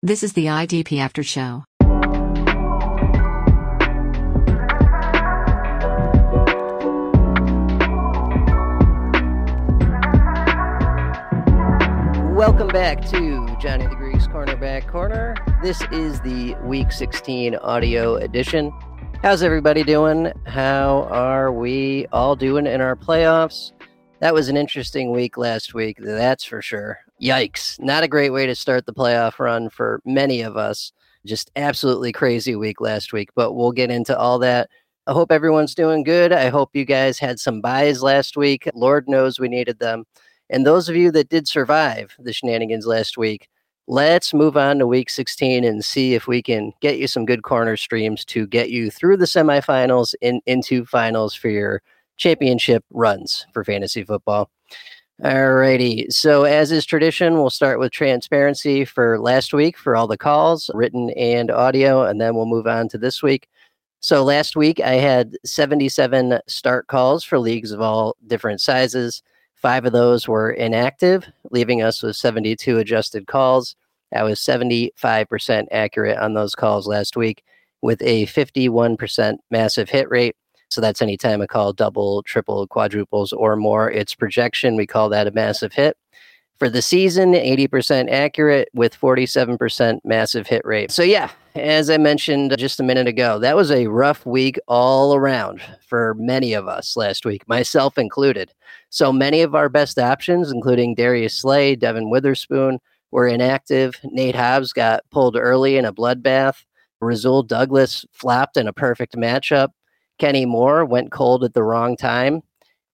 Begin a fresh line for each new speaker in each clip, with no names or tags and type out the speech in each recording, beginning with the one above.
This is the IDP After Show.
Welcome back to Johny the Greek's Cornerback Corner. This is the Week 16 audio edition. How's everybody doing? How are we all doing in our playoffs? That was an interesting week last week, that's for sure. Yikes. Not a great way to start the playoff run for many of us. Just absolutely crazy week last week, but we'll get into all that. I hope everyone's doing good. I hope you guys had some buys last week. Lord knows we needed them. And those of you that did survive the shenanigans last week, let's move on to week 16 and see if we can get you some good corner streams to get you through the semifinals and into finals for your championship runs for fantasy football. Alrighty. So, as is tradition, we'll start with transparency for last week for all the calls, written and audio, and then we'll move on to this week. So, last week I had 77 start calls for leagues of all different sizes. Five of those were inactive, leaving us with 72 adjusted calls. I was 75% accurate on those calls last week with a 51% massive hit rate. So that's anytime a call double, triple, quadruples, or more. Its projection, we call that a massive hit. For the season, 80% accurate with 47% massive hit rate. So, yeah, as I mentioned just a minute ago, that was a rough week all around for many of us last week, myself included. So many of our best options, including Darius Slay, Devon Witherspoon, were inactive. Nate Hobbs got pulled early in a bloodbath. Rasul Douglas flopped in a perfect matchup. Kenny Moore went cold at the wrong time.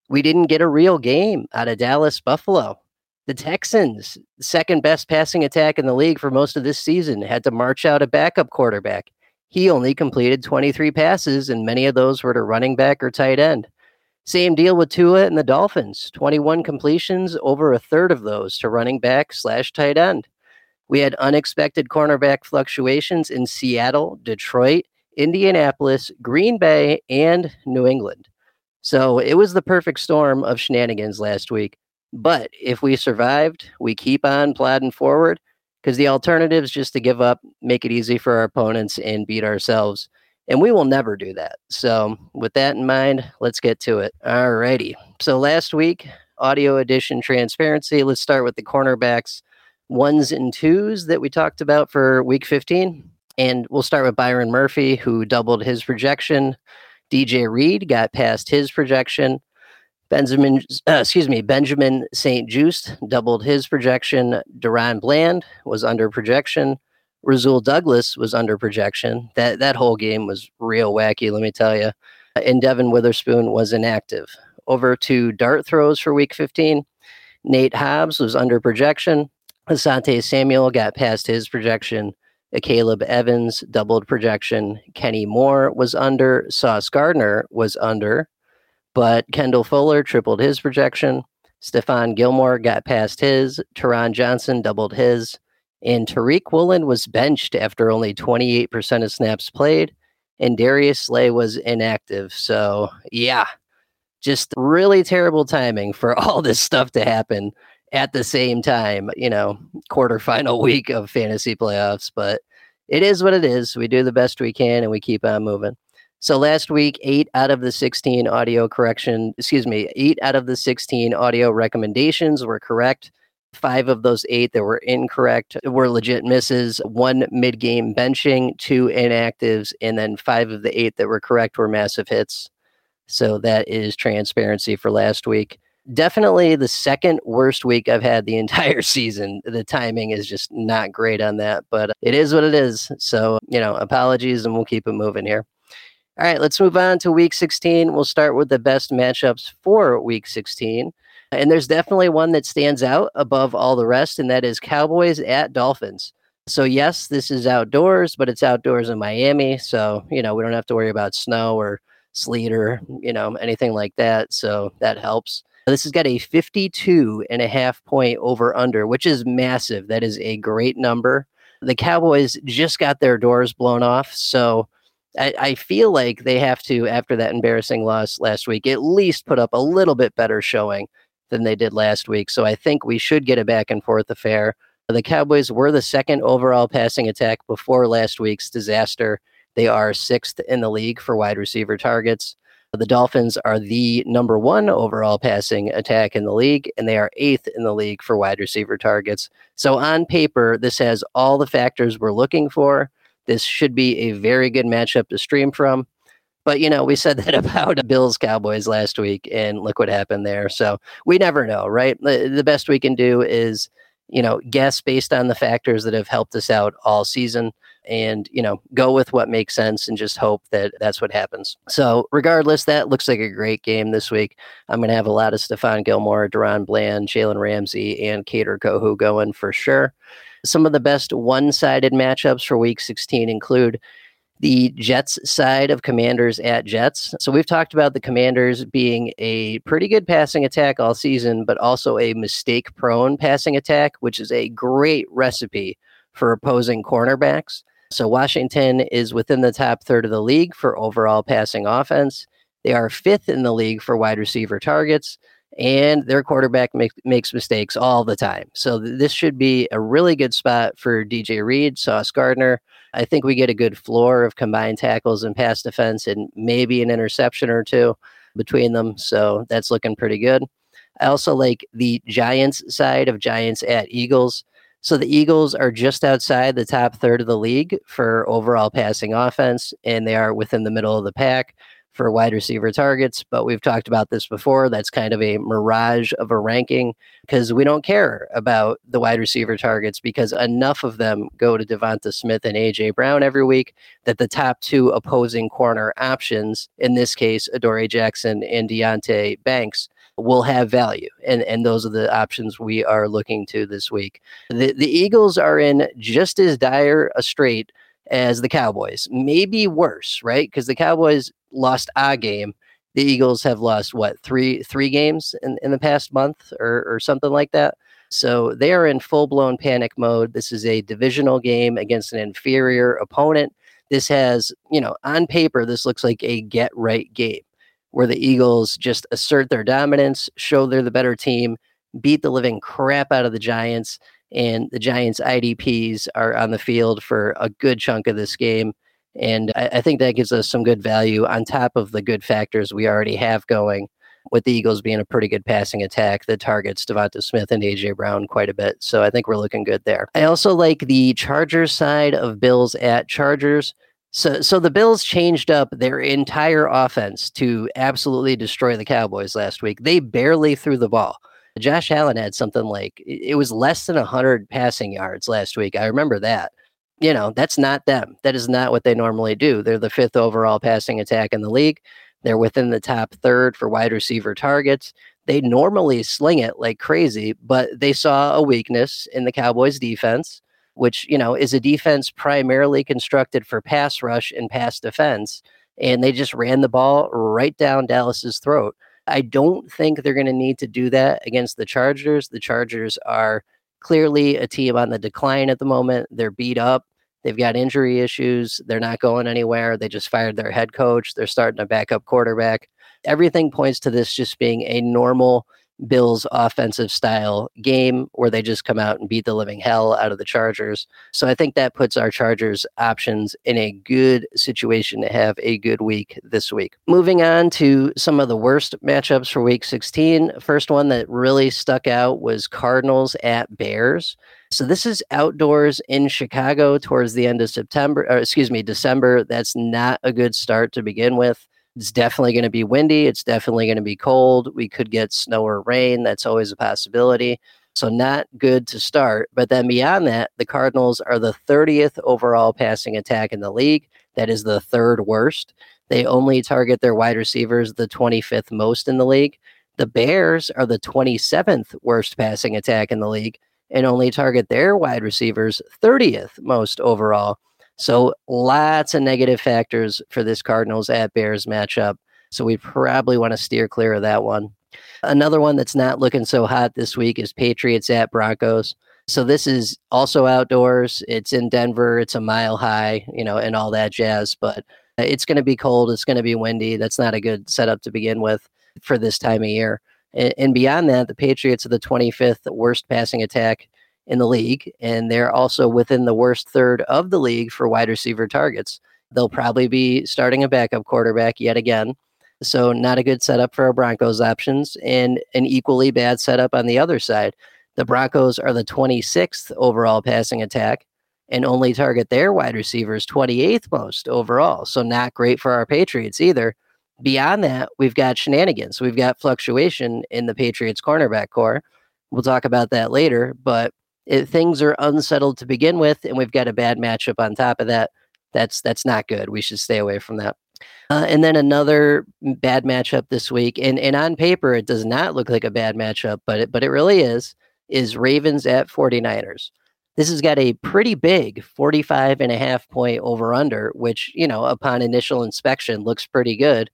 We didn't get a real game out of Dallas Buffalo. The Texans, second best passing attack in the league for most of this season, had to march out a backup quarterback. He only completed 23 passes, and many of those were to running back or tight end. Same deal with Tua and the Dolphins 21 completions, over a third of those to running back slash tight end. We had unexpected cornerback fluctuations in Seattle, Detroit, Indianapolis, Green Bay, and New England. So it was the perfect storm of shenanigans last week. But if we survived, we keep on plodding forward because the alternative is just to give up, make it easy for our opponents, and beat ourselves. And we will never do that. So, with that in mind, let's get to it. All righty. So, last week, audio edition transparency. Let's start with the cornerbacks, ones and twos that we talked about for week 15. And we'll start with Byron Murphy, who doubled his projection. DJ Reed got past his projection. Benjamin, uh, excuse me, Benjamin St-Juste doubled his projection. DaRon Bland was under projection. Rasul Douglas was under projection. That that whole game was real wacky, let me tell you. And Devon Witherspoon was inactive. Over to dart throws for week 15. Nate Hobbs was under projection. Asante Samuel got past his projection. Caleb Evans doubled projection. Kenny Moore was under. Sauce Gardner was under. But Kendall Fuller tripled his projection. Stephon Gilmore got past his. Taron Johnson doubled his. And Tariq Woolen was benched after only 28% of snaps played. And Darius Slay was inactive. So, yeah, just really terrible timing for all this stuff to happen at the same time, you know, quarterfinal week of fantasy playoffs. But it is what it is. We do the best we can and we keep on moving. So last week, eight out of the 16 audio correction, excuse me, eight out of the 16 audio recommendations were correct. Five of those eight that were incorrect were legit misses. One mid game benching, two inactives, and then five of the eight that were correct were massive hits. So that is transparency for last week. Definitely the second worst week I've had the entire season. The timing is just not great on that, but it is what it is. So, you know, apologies and we'll keep it moving here. All right, let's move on to week 16. We'll start with the best matchups for week 16. And there's definitely one that stands out above all the rest, and that is Cowboys at Dolphins. So, yes, this is outdoors, but it's outdoors in Miami. So, you know, we don't have to worry about snow or sleet or, you know, anything like that. So that helps. This has got a 52 and a half point over under, which is massive. That is a great number. The Cowboys just got their doors blown off. So, I, I, feel like they have to, after that embarrassing loss last week, at least put up a little bit better showing than they did last week. So I think we should get a back and forth affair. The Cowboys were the second overall passing attack before last week's disaster. They are sixth in the league for wide receiver targets. The Dolphins are the number one overall passing attack in the league, and they are eighth in the league for wide receiver targets. So, on paper, this has all the factors we're looking for. This should be a very good matchup to stream from. But, you know, we said that about Bills Cowboys last week, and look what happened there. So, we never know, right? The, the best we can do is, you know, guess based on the factors that have helped us out all season and you know go with what makes sense and just hope that that's what happens so regardless that looks like a great game this week i'm going to have a lot of Stephon Gilmore DaRon Bland Jalen Ramsey and Kader Kohou going for sure some of the best one-sided matchups for week 16 include the Jets side of Commanders at Jets. So we've talked about the Commanders being a pretty good passing attack all season, but also a mistake prone passing attack, which is a great recipe for opposing cornerbacks. So Washington is within the top third of the league for overall passing offense. They are fifth in the league for wide receiver targets, and their quarterback make, makes mistakes all the time. So th- this should be a really good spot for DJ Reed, Sauce Gardner. I think we get a good floor of combined tackles and pass defense, and maybe an interception or two between them. So that's looking pretty good. I also like the Giants side of Giants at Eagles. So the Eagles are just outside the top third of the league for overall passing offense, and they are within the middle of the pack for wide receiver targets. But we've talked about this before. That's kind of a mirage of a ranking because we don't care about the wide receiver targets because enough of them go to Devonta Smith and AJ Brown every week that the top two opposing corner options, in this case, Adoree Jackson and Deonte Banks, will have value. And, and those are the options we are looking to this week. The, the Eagles are in just as dire a strait as the Cowboys, maybe worse, right? Because the Cowboys lost a game. The Eagles have lost what three three games in, in the past month or, or something like that. So they are in full blown panic mode. This is a divisional game against an inferior opponent. This has, you know, on paper, this looks like a get right game where the Eagles just assert their dominance, show they're the better team, beat the living crap out of the Giants, and the Giants' IDPs are on the field for a good chunk of this game. And I, I think that gives us some good value on top of the good factors we already have going with the Eagles being a pretty good passing attack that targets Devonta Smith and AJ Brown quite a bit. So I think we're looking good there. I also like the Chargers side of Bills at Chargers. So, so the Bills changed up their entire offense to absolutely destroy the Cowboys last week. They barely threw the ball. Josh Allen had something like it was less than 100 passing yards last week. I remember that. You know, that's not them. That is not what they normally do. They're the fifth overall passing attack in the league. They're within the top third for wide receiver targets. They normally sling it like crazy, but they saw a weakness in the Cowboys defense which you know is a defense primarily constructed for pass rush and pass defense and they just ran the ball right down Dallas's throat. I don't think they're going to need to do that against the Chargers. The Chargers are clearly a team on the decline at the moment. They're beat up. They've got injury issues. They're not going anywhere. They just fired their head coach. They're starting a backup quarterback. Everything points to this just being a normal Bills offensive style game where they just come out and beat the living hell out of the Chargers. So I think that puts our Chargers options in a good situation to have a good week this week. Moving on to some of the worst matchups for week 16. First one that really stuck out was Cardinals at Bears. So this is outdoors in Chicago towards the end of September, excuse me, December. That's not a good start to begin with. It's definitely going to be windy. It's definitely going to be cold. We could get snow or rain. That's always a possibility. So, not good to start. But then beyond that, the Cardinals are the 30th overall passing attack in the league. That is the third worst. They only target their wide receivers the 25th most in the league. The Bears are the 27th worst passing attack in the league and only target their wide receivers 30th most overall. So lots of negative factors for this Cardinals at Bears matchup. So we probably want to steer clear of that one. Another one that's not looking so hot this week is Patriots at Broncos. So this is also outdoors. It's in Denver. It's a mile high, you know, and all that jazz. But it's going to be cold. It's going to be windy. That's not a good setup to begin with for this time of year. And, beyond that, the Patriots are the 25th worst passing attack in the league, and they're also within the worst third of the league for wide receiver targets. They'll probably be starting a backup quarterback yet again. So, not a good setup for our Broncos options, and an equally bad setup on the other side. The Broncos are the 26th overall passing attack and only target their wide receivers 28th most overall. So, not great for our Patriots either. Beyond that, we've got shenanigans. We've got fluctuation in the Patriots cornerback core. We'll talk about that later, but it, things are unsettled to begin with, and we've got a bad matchup on top of that. That's that's not good. We should stay away from that. Uh, and then another bad matchup this week, and and on paper it does not look like a bad matchup, but it, but it really is. Is Ravens at 49ers. This has got a pretty big 45 and a half point over under, which, you know, upon initial inspection looks pretty good.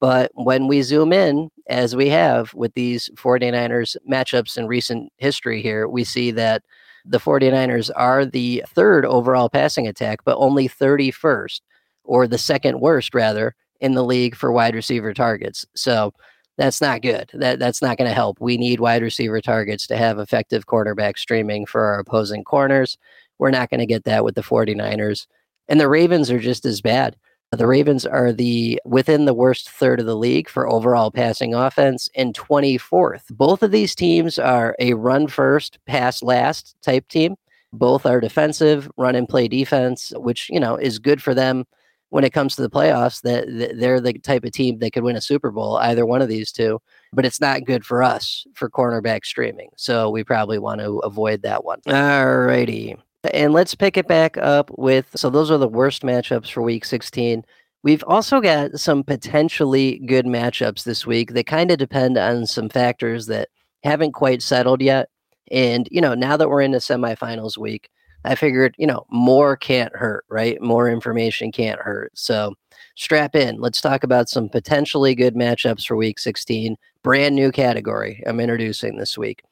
But when we zoom in, as we have with these 49ers matchups in recent history here, we see that the 49ers are the third overall passing attack, but only 31st, or the second worst, rather, in the league for wide receiver targets. So that's not good. That that's not going to help. We need wide receiver targets to have effective quarterback streaming for our opposing corners. We're not going to get that with the 49ers. And the Ravens are just as bad. The Ravens are the within the worst third of the league for overall passing offense and 24th. Both of these teams are a run first, pass last type team. Both are defensive, run and play defense, which, you know, is good for them when it comes to the playoffs that, they're the type of team that could win a Super Bowl, either one of these two. But it's not good for us for cornerback streaming. So we probably want to avoid that one. All righty. And let's pick it back up with so those are the worst matchups for week 16. We've also got some potentially good matchups this week that kind of depend on some factors that haven't quite settled yet. And, you know, now that we're in the semifinals week, I figured, you know, more can't hurt, right? More information can't hurt. So strap in. Let's talk about some potentially good matchups for week 16. Brand new category I'm introducing this week.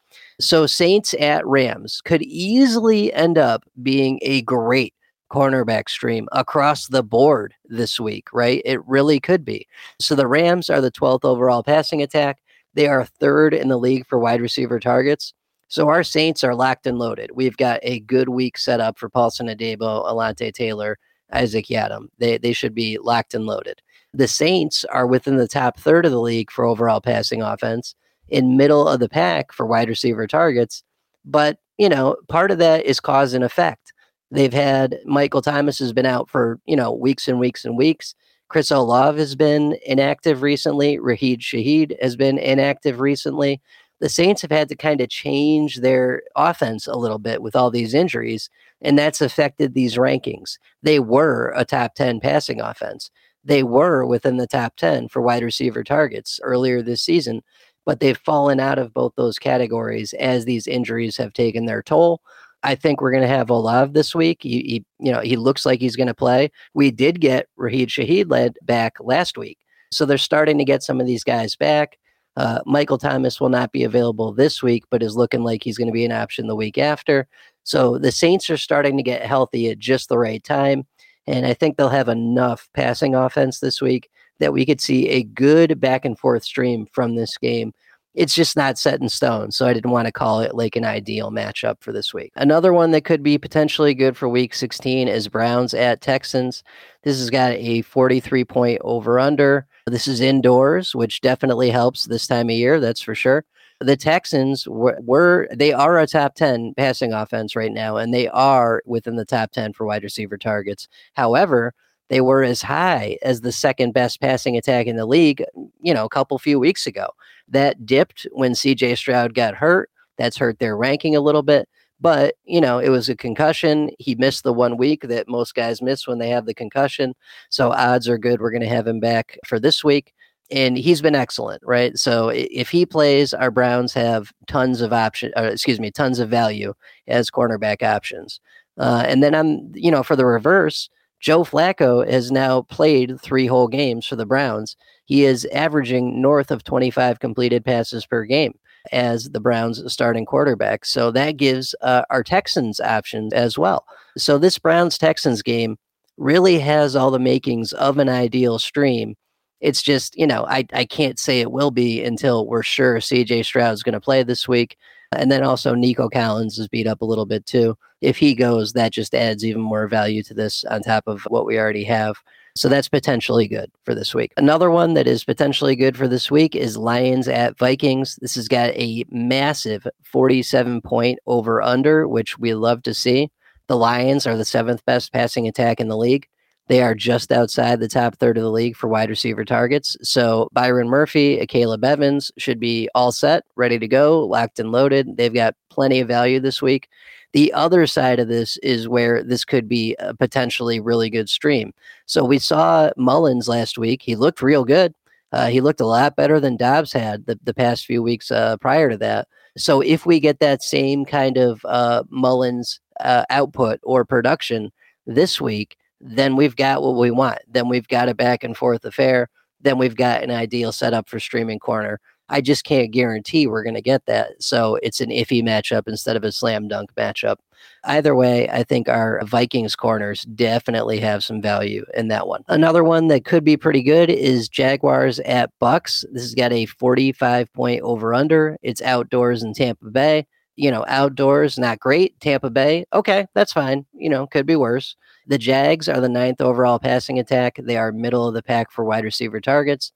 So Saints at Rams could easily end up being a great cornerback stream across the board this week, right? It really could be. So the Rams are the 12th overall passing attack. They are third in the league for wide receiver targets. So our Saints are locked and loaded. We've got a good week set up for Paulson Adebo, Alontae Taylor, Isaac Yiadom. They they should be locked and loaded. The Saints are within the top third of the league for overall passing offense, in middle of the pack for wide receiver targets. But you know, part of that is cause and effect. They've had Michael Thomas has been out for you know weeks and weeks and weeks. Chris Olave has been inactive recently. Rashid Shaheed has been inactive recently the Saints have had to kind of change their offense a little bit with all these injuries, and that's affected these rankings. They were a top 10 passing offense. They were within the top 10 for wide receiver targets earlier this season, but they've fallen out of both those categories as these injuries have taken their toll. I think we're going to have Olave this week. He, he, you know, he looks like he's going to play. We did get Rashid Shaheed led back last week, so they're starting to get some of these guys back. Uh, Michael Thomas will not be available this week, but is looking like he's going to be an option the week after. So the Saints are starting to get healthy at just the right time. And I think they'll have enough passing offense this week that we could see a good back and forth stream from this game it's just not set in stone. So I didn't want to call it like an ideal matchup for this week. Another one that could be potentially good for week 16 is Browns at Texans. This has got a 43 point over under. This is indoors, which definitely helps this time of year. That's for sure. The Texans were, were they are a top 10 passing offense right now, and they are within the top 10 for wide receiver targets. However, they were as high as the second best passing attack in the league, you know, a couple few weeks ago. That dipped when CJ Stroud got hurt. That's hurt their ranking a little bit. But, you know, it was a concussion. He missed the one week that most guys miss when they have the concussion. So odds are good. We're going to have him back for this week. And he's been excellent, right? So if he plays, our Browns have tons of option, excuse me, tons of value as cornerback options. Uh, and then I'm, you know, for the reverse, Joe Flacco has now played three whole games for the Browns. He is averaging north of 25 completed passes per game as the Browns starting quarterback. So that gives uh, our Texans options as well. So this Browns Texans game really has all the makings of an ideal stream. It's just, you know, I, I can't say it will be until we're sure CJ Stroud is going to play this week. And then also Nico Collins is beat up a little bit too. If he goes, that just adds even more value to this on top of what we already have. So that's potentially good for this week. Another one that is potentially good for this week is Lions at Vikings. This has got a massive 47 point over under, which we love to see. The Lions are the seventh best passing attack in the league. They are just outside the top third of the league for wide receiver targets. So Byron Murphy, Caleb Evans should be all set, ready to go, locked and loaded. They've got plenty of value this week. The other side of this is where this could be a potentially really good stream. So we saw Mullens last week. He looked real good. Uh, he looked a lot better than Dobbs had the, the past few weeks uh, prior to that. So if we get that same kind of uh, Mullens uh, output or production this week, then we've got what we want. Then we've got a back and forth affair. Then we've got an ideal setup for streaming corner. I just can't guarantee we're going to get that. So it's an iffy matchup instead of a slam dunk matchup. Either way, I think our Vikings corners definitely have some value in that one. Another one that could be pretty good is Jaguars at Bucs. This has got a 45 point over under. It's outdoors in Tampa Bay. You know, outdoors, not great. Tampa Bay, okay, that's fine. You know, could be worse. The Jags are the ninth overall passing attack. They are middle of the pack for wide receiver targets.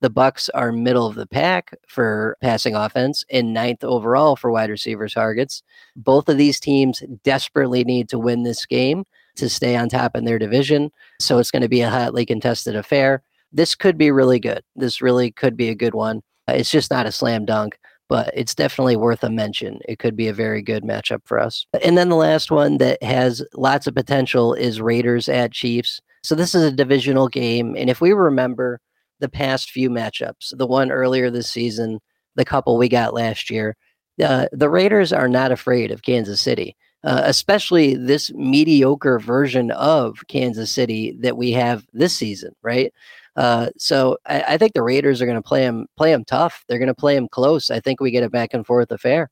The Bucs are middle of the pack for passing offense and ninth overall for wide receiver targets. Both of these teams desperately need to win this game to stay on top in their division. So it's going to be a hotly contested affair. This could be really good. This really could be a good one. It's just not a slam dunk but it's definitely worth a mention. It could be a very good matchup for us. And then the last one that has lots of potential is Raiders at Chiefs. So this is a divisional game. And if we remember the past few matchups, the one earlier this season, the couple we got last year, uh, the Raiders are not afraid of Kansas City. Uh, especially this mediocre version of Kansas City that we have this season, right? Uh, so I, I, think the Raiders are going to play them play them tough. They're going to play them close. I think we get a back and forth affair.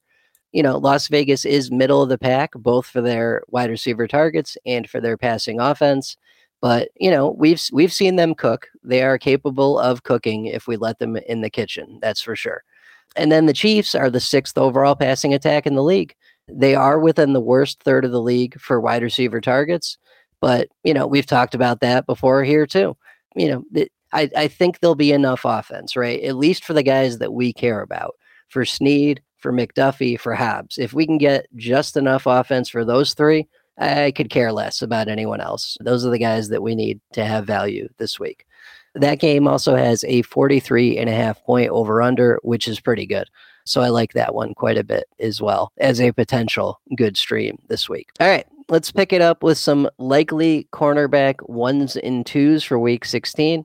You know, Las Vegas is middle of the pack, both for their wide receiver targets and for their passing offense. But you know, we've we've seen them cook. They are capable of cooking if we let them in the kitchen. That's for sure. And then the Chiefs are the sixth overall passing attack in the league. They are within the worst third of the league for wide receiver targets. But you know, we've talked about that before here too. You know, I, I think there'll be enough offense, right? At least for the guys that we care about. For Sneed, for McDuffie, for Hobbs. If we can get just enough offense for those three, I could care less about anyone else. Those are the guys that we need to have value this week. That game also has a 43 and a half point over under, which is pretty good. So I like that one quite a bit as well as a potential good stream this week. All right, let's pick it up with some likely cornerback ones and twos for week 16.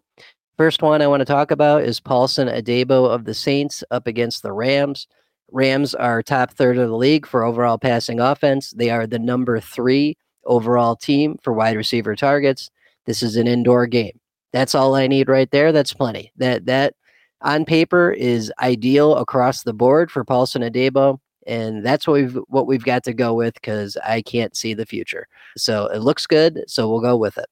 First one I want to talk about is Paulson Adebo of the Saints up against the Rams. Rams are top third of the league for overall passing offense. They are the number three overall team for wide receiver targets. This is an indoor game. That's all I need right there. That's plenty. That that on paper is ideal across the board for Paulson Adebo and that's what we've what we've got to go with because I can't see the future. So it looks good, so we'll go with it.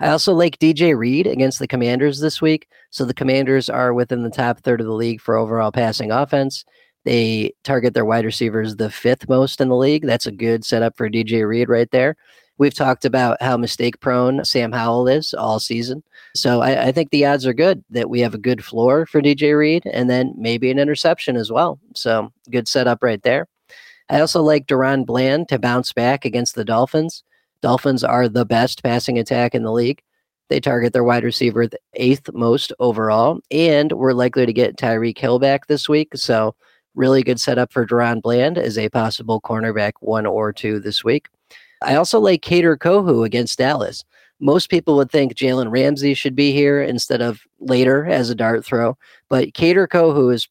I also like DJ Reed against the Commanders this week. So the Commanders are within the top third of the league for overall passing offense. They target their wide receivers the fifth most in the league. That's a good setup for DJ Reed right there. We've talked about how mistake prone Sam Howell is all season. So I, I, think the odds are good that we have a good floor for DJ Reed and then maybe an interception as well. So good setup right there. I also like DaRon Bland to bounce back against the Dolphins. Dolphins are the best passing attack in the league. They target their wide receiver the eighth most overall, and we're likely to get Tyreek Hill back this week. So, really good setup for DaRon Bland as a possible cornerback one or two this week. I also like Kader Kohou against Dallas. Most people would think Jalen Ramsey should be here instead of later as a dart throw, but Kader Kohou is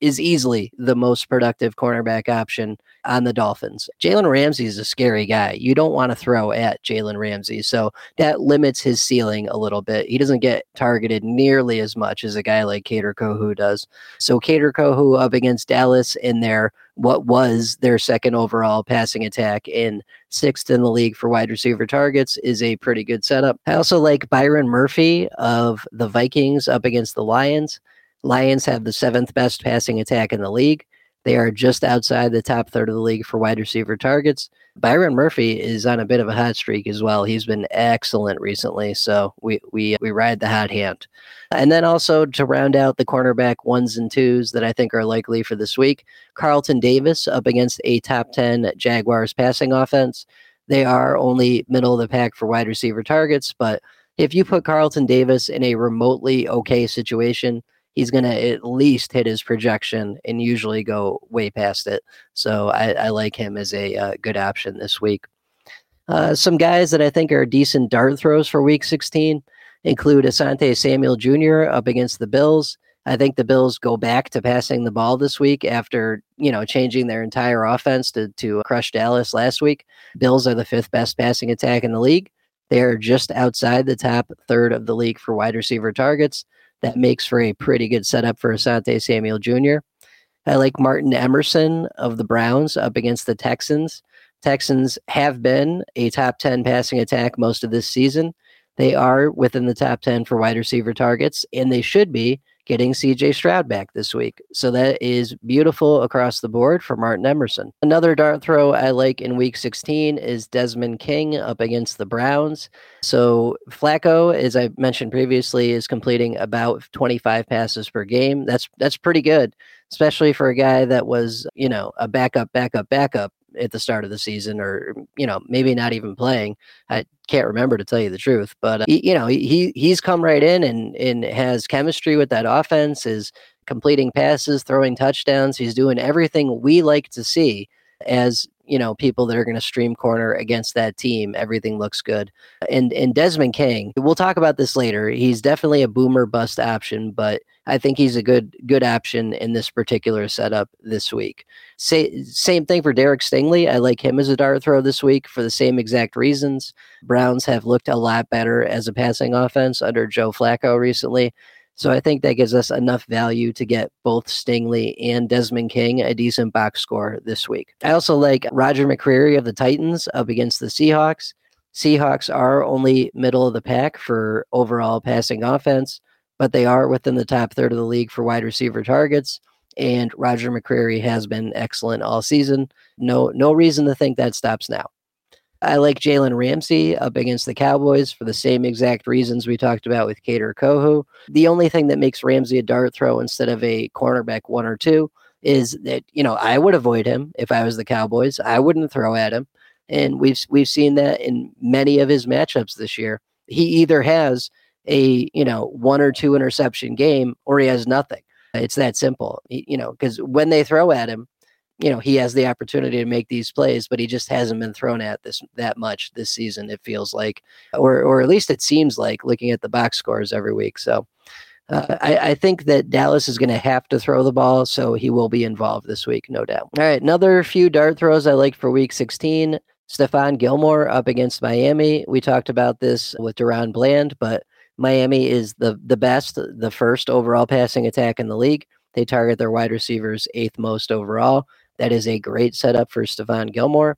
is easily the most productive cornerback option on the Dolphins. Jalen Ramsey is a scary guy. You don't want to throw at Jalen Ramsey. So that limits his ceiling a little bit. He doesn't get targeted nearly as much as a guy like Kader Kohou does. So Kader Kohou up against Dallas in their what was their second overall passing attack in sixth in the league for wide receiver targets is a pretty good setup. I also like Byron Murphy of the Vikings up against the Lions. Lions have the seventh best passing attack in the league. They are just outside the top third of the league for wide receiver targets. Byron Murphy is on a bit of a hot streak as well. He's been excellent recently, so we we we ride the hot hand. And then also to round out the cornerback ones and twos that I think are likely for this week, Carlton Davis up against a top 10 Jaguars passing offense. They are only middle of the pack for wide receiver targets, but if you put Carlton Davis in a remotely okay situation, he's going to at least hit his projection and usually go way past it. So I, I like him as a uh, good option this week. Uh, some guys that I think are decent dart throws for week 16 include Asante Samuel Jr. up against the Bills. I think the Bills go back to passing the ball this week after, you know, changing their entire offense to, to crush Dallas last week. Bills are the fifth best passing attack in the league. They are just outside the top third of the league for wide receiver targets that makes for a pretty good setup for Asante Samuel Jr. I like Martin Emerson of the Browns up against the Texans. Texans have been a top 10 passing attack most of this season. They are within the top 10 for wide receiver targets, and they should be getting CJ Stroud back this week. So that is beautiful across the board for Martin Emerson. Another dart throw I like in week 16 is Desmond King up against the Browns. So Flacco, as I mentioned previously, is completing about 25 passes per game. That's that's pretty good, especially for a guy that was, you know, a backup, backup, backup at the start of the season or you know maybe not even playing. I can't remember to tell you the truth but uh, he, you know he he's come right in and and has chemistry with that offense is completing passes throwing touchdowns. He's doing everything we like to see as you know people that are going to stream corner against that team everything looks good. And and desmond king we'll talk about this later he's definitely a boomer bust option but i think he's a good good option in this particular setup this week. Same thing for derek stingley i like him as a dart throw this week for the same exact reasons. Browns have looked a lot better as a passing offense under joe flacco recently so I think that gives us enough value to get both Stingley and Desmond King a decent box score this week. I also like Roger McCreary of the Titans up against the Seahawks. Seahawks are only middle of the pack for overall passing offense, but they are within the top third of the league for wide receiver targets. And Roger McCreary has been excellent all season. No, no reason to think that stops now. I like Jalen Ramsey up against the Cowboys for the same exact reasons we talked about with Kader Kohou. The only thing that makes Ramsey a dart throw instead of a cornerback one or two is that you know I would avoid him if I was the Cowboys. I wouldn't throw at him, and we've we've seen that in many of his matchups this year. He either has a you know one or two interception game or he has nothing. It's that simple, you know, because when they throw at him, you know he has the opportunity to make these plays, but he just hasn't been thrown at this that much this season. It feels like, or or at least it seems like, looking at the box scores every week. So. Uh, I, I, think that Dallas is going to have to throw the ball, so he will be involved this week, no doubt. All right, another few dart throws I like for week 16. Stephon Gilmore up against Miami. We talked about this with DaRon Bland, but Miami is the the best, the first overall passing attack in the league. They target their wide receivers eighth most overall. That is a great setup for Stephon Gilmore.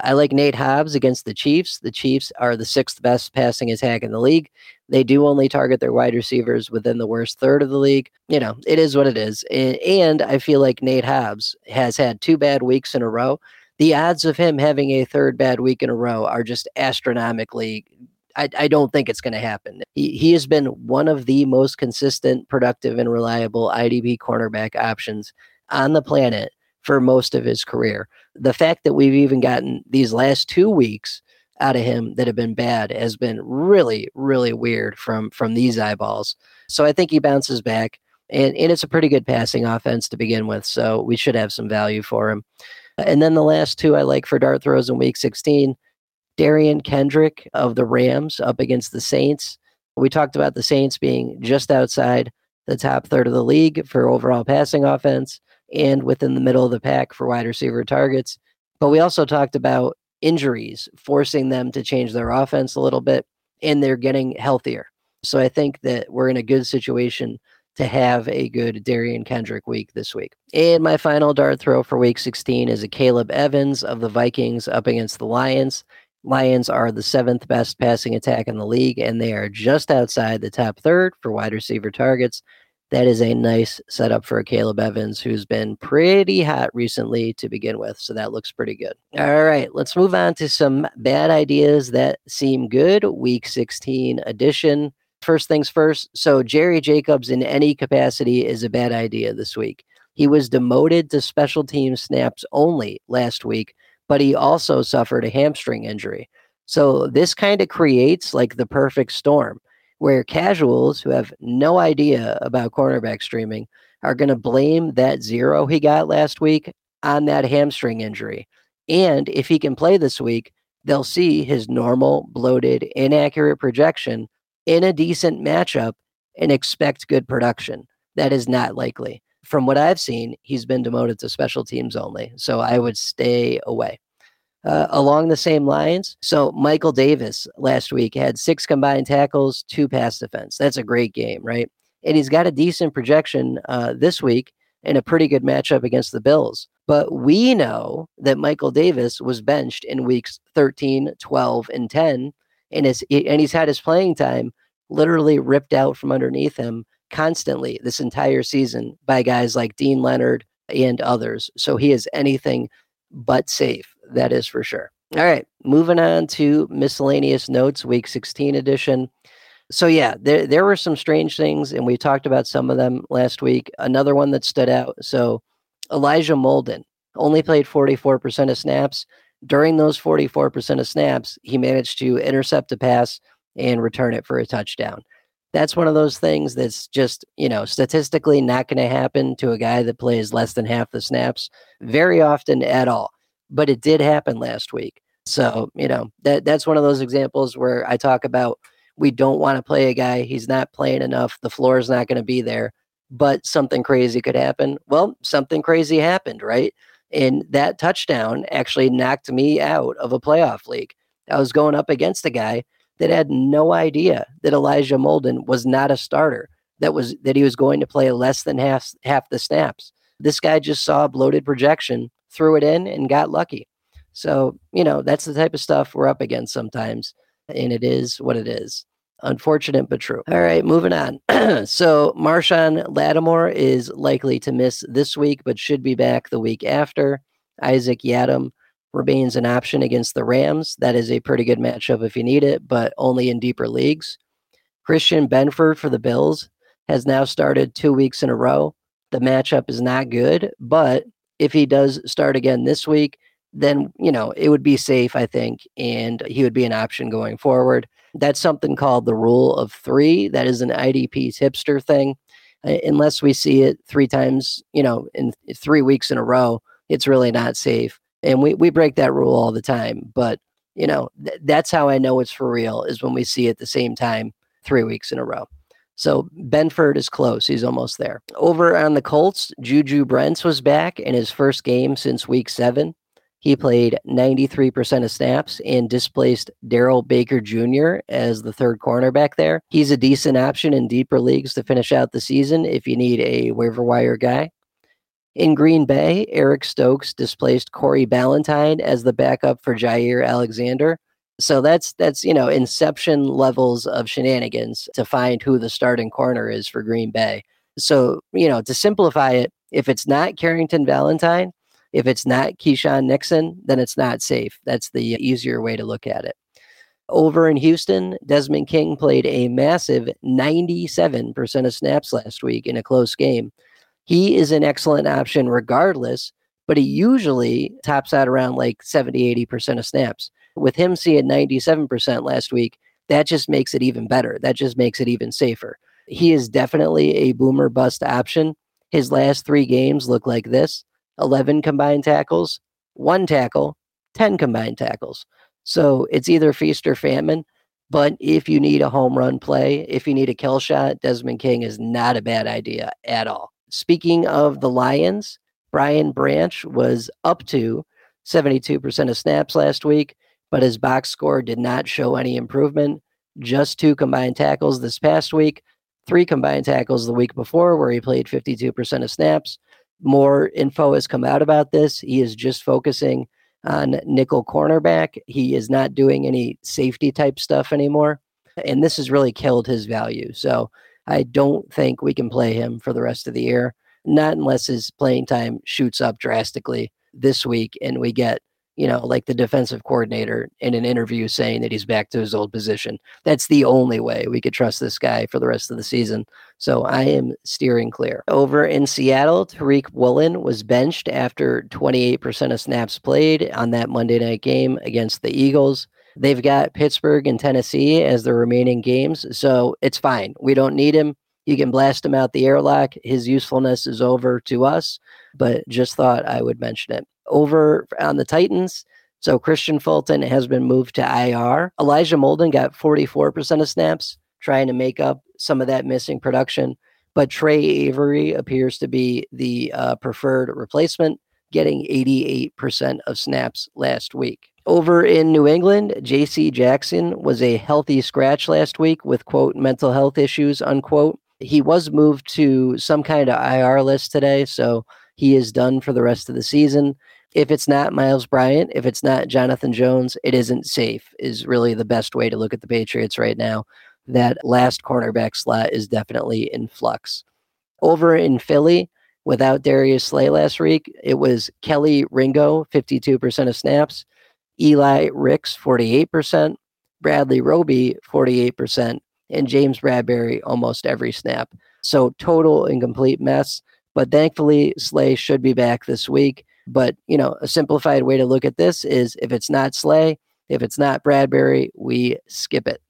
I like Nate Hobbs against the Chiefs. The Chiefs are the sixth best passing attack in the league. They do only target their wide receivers within the worst third of the league. You know, it is what it is. And I feel like Nate Hobbs has had two bad weeks in a row. The odds of him having a third bad week in a row are just astronomically I, I, don't think it's going to happen. He, he has been one of the most consistent, productive, and reliable IDP cornerback options on the planet for most of his career. The fact that we've even gotten these last two weeks out of him that have been bad has been really, really weird from from these eyeballs. So I think he bounces back, and and it's a pretty good passing offense to begin with. So we should have some value for him. And then the last two I like for dart throws in Week 16, Derion Kendrick of the Rams up against the Saints. We talked about the Saints being just outside the top third of the league for overall passing offense and within the middle of the pack for wide receiver targets. But we also talked about injuries forcing them to change their offense a little bit, and they're getting healthier. So I think that we're in a good situation to have a good Derion Kendrick week this week. And my final dart throw for week 16 is a Caleb Evans of the Vikings up against the Lions. Lions are the seventh best passing attack in the league, and they are just outside the top third for wide receiver targets. That is a nice setup for Caleb Evans, who's been pretty hot recently to begin with. So that looks pretty good. All right, let's move on to some bad ideas that seem good. Week 16 edition. First things first. So, Jerry Jacobs in any capacity is a bad idea this week. He was demoted to special team snaps only last week, but he also suffered a hamstring injury. So, this kind of creates like the perfect storm where casuals who have no idea about cornerback streaming are going to blame that zero he got last week on that hamstring injury. And if he can play this week, they'll see his normal, bloated, inaccurate projection in a decent matchup and expect good production. That is not likely. From what I've seen, he's been demoted to special teams only. So I would stay away. Uh, along the same lines, so Michael Davis last week had six combined tackles, two pass defense. That's a great game, right? And he's got a decent projection uh, this week in a pretty good matchup against the Bills. But we know that Michael Davis was benched in weeks 13, 12, and 10, and, his, and he's had his playing time literally ripped out from underneath him constantly this entire season by guys like Deane Leonard and others. So he is anything but safe. That is for sure. All right, moving on to miscellaneous notes, week 16 edition. So yeah, there there were some strange things, and we talked about some of them last week. Another one that stood out. So Elijah Molden only played 44% of snaps. During those 44% of snaps, he managed to intercept a pass and return it for a touchdown. That's one of those things that's just, you know, statistically not going to happen to a guy that plays less than half the snaps very often at all but it did happen last week. So, you know, that that's one of those examples where I talk about we don't want to play a guy, he's not playing enough, the floor is not going to be there, but something crazy could happen. Well, something crazy happened, right? And that touchdown actually knocked me out of a playoff league. I was going up against a guy that had no idea that Elijah Molden was not a starter, that was that he was going to play less than half half the snaps. This guy just saw a bloated projection threw it in and got lucky. So, you know, that's the type of stuff we're up against sometimes. And it is what it is. Unfortunate, but true. All right, moving on. so, Marshon Lattimore is likely to miss this week, but should be back the week after. Isaac Yiadom remains an option against the Rams. That is a pretty good matchup if you need it, but only in deeper leagues. Christian Benford for the Bills has now started two weeks in a row. The matchup is not good, but if he does start again this week, then you know it would be safe, I think, and he would be an option going forward. That's something called the rule of three. That is an IDP tipster thing. Uh, unless we see it three times, you know, in three weeks in a row, it's really not safe. And we we break that rule all the time. But you know, th- that's how I know it's for real is when we see it the same time three weeks in a row. So Benford is close. He's almost there. Over on the Colts, Juju Brents was back in his first game since week seven. He played 93% of snaps and displaced Darrell Baker Jr. as the third cornerback there. He's a decent option in deeper leagues to finish out the season if you need a waiver wire guy. In Green Bay, Eric Stokes displaced Corey Ballentine as the backup for Jaire Alexander. So that's that's you know inception levels of shenanigans to find who the starting corner is for Green Bay. So you know to simplify it, if it's not Carrington Valentine, if it's not Keisean Nixon, then it's not safe. That's the easier way to look at it. Over in Houston, Desmond King played a massive 97% of snaps last week in a close game. He is an excellent option regardless, but he usually tops out around like 70, 80% of snaps. With him seeing 97% last week, that just makes it even better. That just makes it even safer. He is definitely a boomer bust option. His last three games look like this 11 combined tackles, one tackle, 10 combined tackles. So it's either feast or famine. But if you need a home run play, if you need a kill shot, Desmond King is not a bad idea at all. Speaking of the Lions, Brian Branch was up to 72% of snaps last week but his box score did not show any improvement. Just two combined tackles this past week, three combined tackles the week before, where he played 52% of snaps. More info has come out about this. He is just focusing on nickel cornerback. He is not doing any safety type stuff anymore. And this has really killed his value. So I don't think we can play him for the rest of the year, not unless his playing time shoots up drastically this week and we get you know, like the defensive coordinator in an interview saying that he's back to his old position. That's the only way we could trust this guy for the rest of the season. So I am steering clear. Over in Seattle, Tariq Woolen was benched after 28% of snaps played on that Monday night game against the Eagles. They've got Pittsburgh and Tennessee as the remaining games, so it's fine. We don't need him. You can blast him out the airlock. His usefulness is over to us, but just thought I would mention it over on the Titans. So Kristian Fulton has been moved to IR. Elijah Molden got 44% of snaps, trying to make up some of that missing production. But Tre Avery appears to be the uh, preferred replacement, getting 88% of snaps last week. Over in New England, J.C. Jackson was a healthy scratch last week with, quote, mental health issues, unquote. He was moved to some kind of IR list today, so he is done for the rest of the season. If it's not Myles Bryant, if it's not Jonathan Jones, it isn't safe, is really the best way to look at the Patriots right now. That last cornerback slot is definitely in flux. Over in Philly, without Darius Slay last week, it was Kelee Ringo, 52% of snaps, Eli Ricks, 48%, Bradley Roby, 48%, and James Bradberry, almost every snap. So total incomplete mess. But thankfully, Slay should be back this week. But, you know, a simplified way to look at this is if it's not Slay, if it's not Bradberry, we skip it.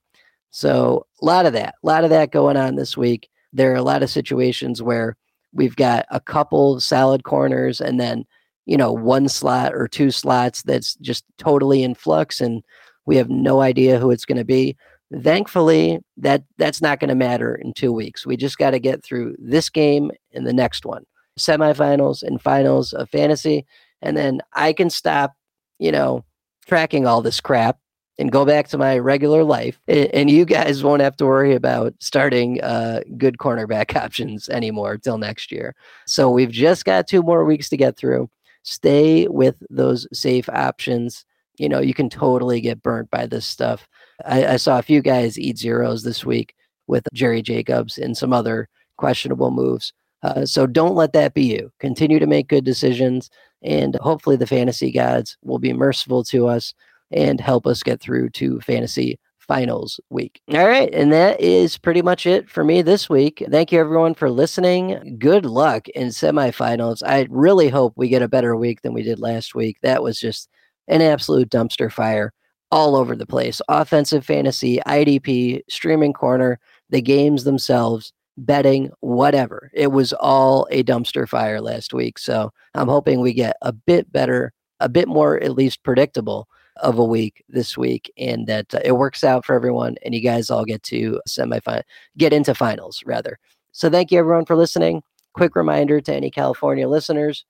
So a lot of that, a lot of that going on this week. There are a lot of situations where we've got a couple solid corners and then, you know, one slot or two slots that's just totally in flux and we have no idea who it's going to be. Thankfully, that that's not going to matter in two weeks. We just got to get through this game and the next one, semifinals and finals of fantasy, and then I can stop, you know, tracking all this crap and go back to my regular life. And you guys won't have to worry about starting uh, good cornerback options anymore till next year. So we've just got two more weeks to get through. Stay with those safe options. You know, you can totally get burnt by this stuff. I, I saw a few guys eat zeros this week with Jerry Jacobs and some other questionable moves. Uh, so don't let that be you. Continue to make good decisions, and hopefully the fantasy gods will be merciful to us and help us get through to fantasy finals week. All right, and that is pretty much it for me this week. Thank you everyone for listening. Good luck in semifinals. I really hope we get a better week than we did last week. That was just an absolute dumpster fire all over the place. Offensive fantasy, IDP, streaming corner, the games themselves, betting, whatever. It was all a dumpster fire last week. So I'm hoping we get a bit better, a bit more at least predictable of a week this week and that uh, it works out for everyone and you guys all get to semifinal get into finals rather. So thank you everyone for listening. Quick reminder to any California listeners,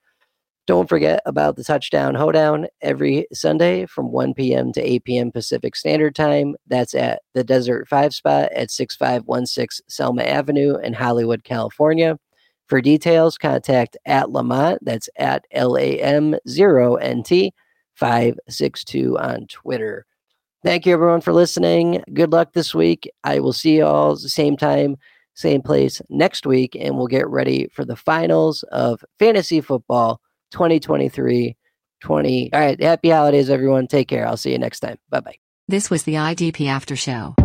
don't forget about the Touchdown Hoedown every Sunday from 1 p.m. to 8 p.m. Pacific Standard Time. That's at the Desert 5 spot at 6516 Selma Avenue in Hollywood, California. For details, contact at Lamont, that's at L A M 0 N T 562 on Twitter. Thank you, everyone, for listening. Good luck this week. I will see you all the same time, same place next week, and we'll get ready for the finals of fantasy football 2023 20. All right. Happy holidays, everyone. Take care. I'll see you next time. Bye bye.
This was the IDP After Show.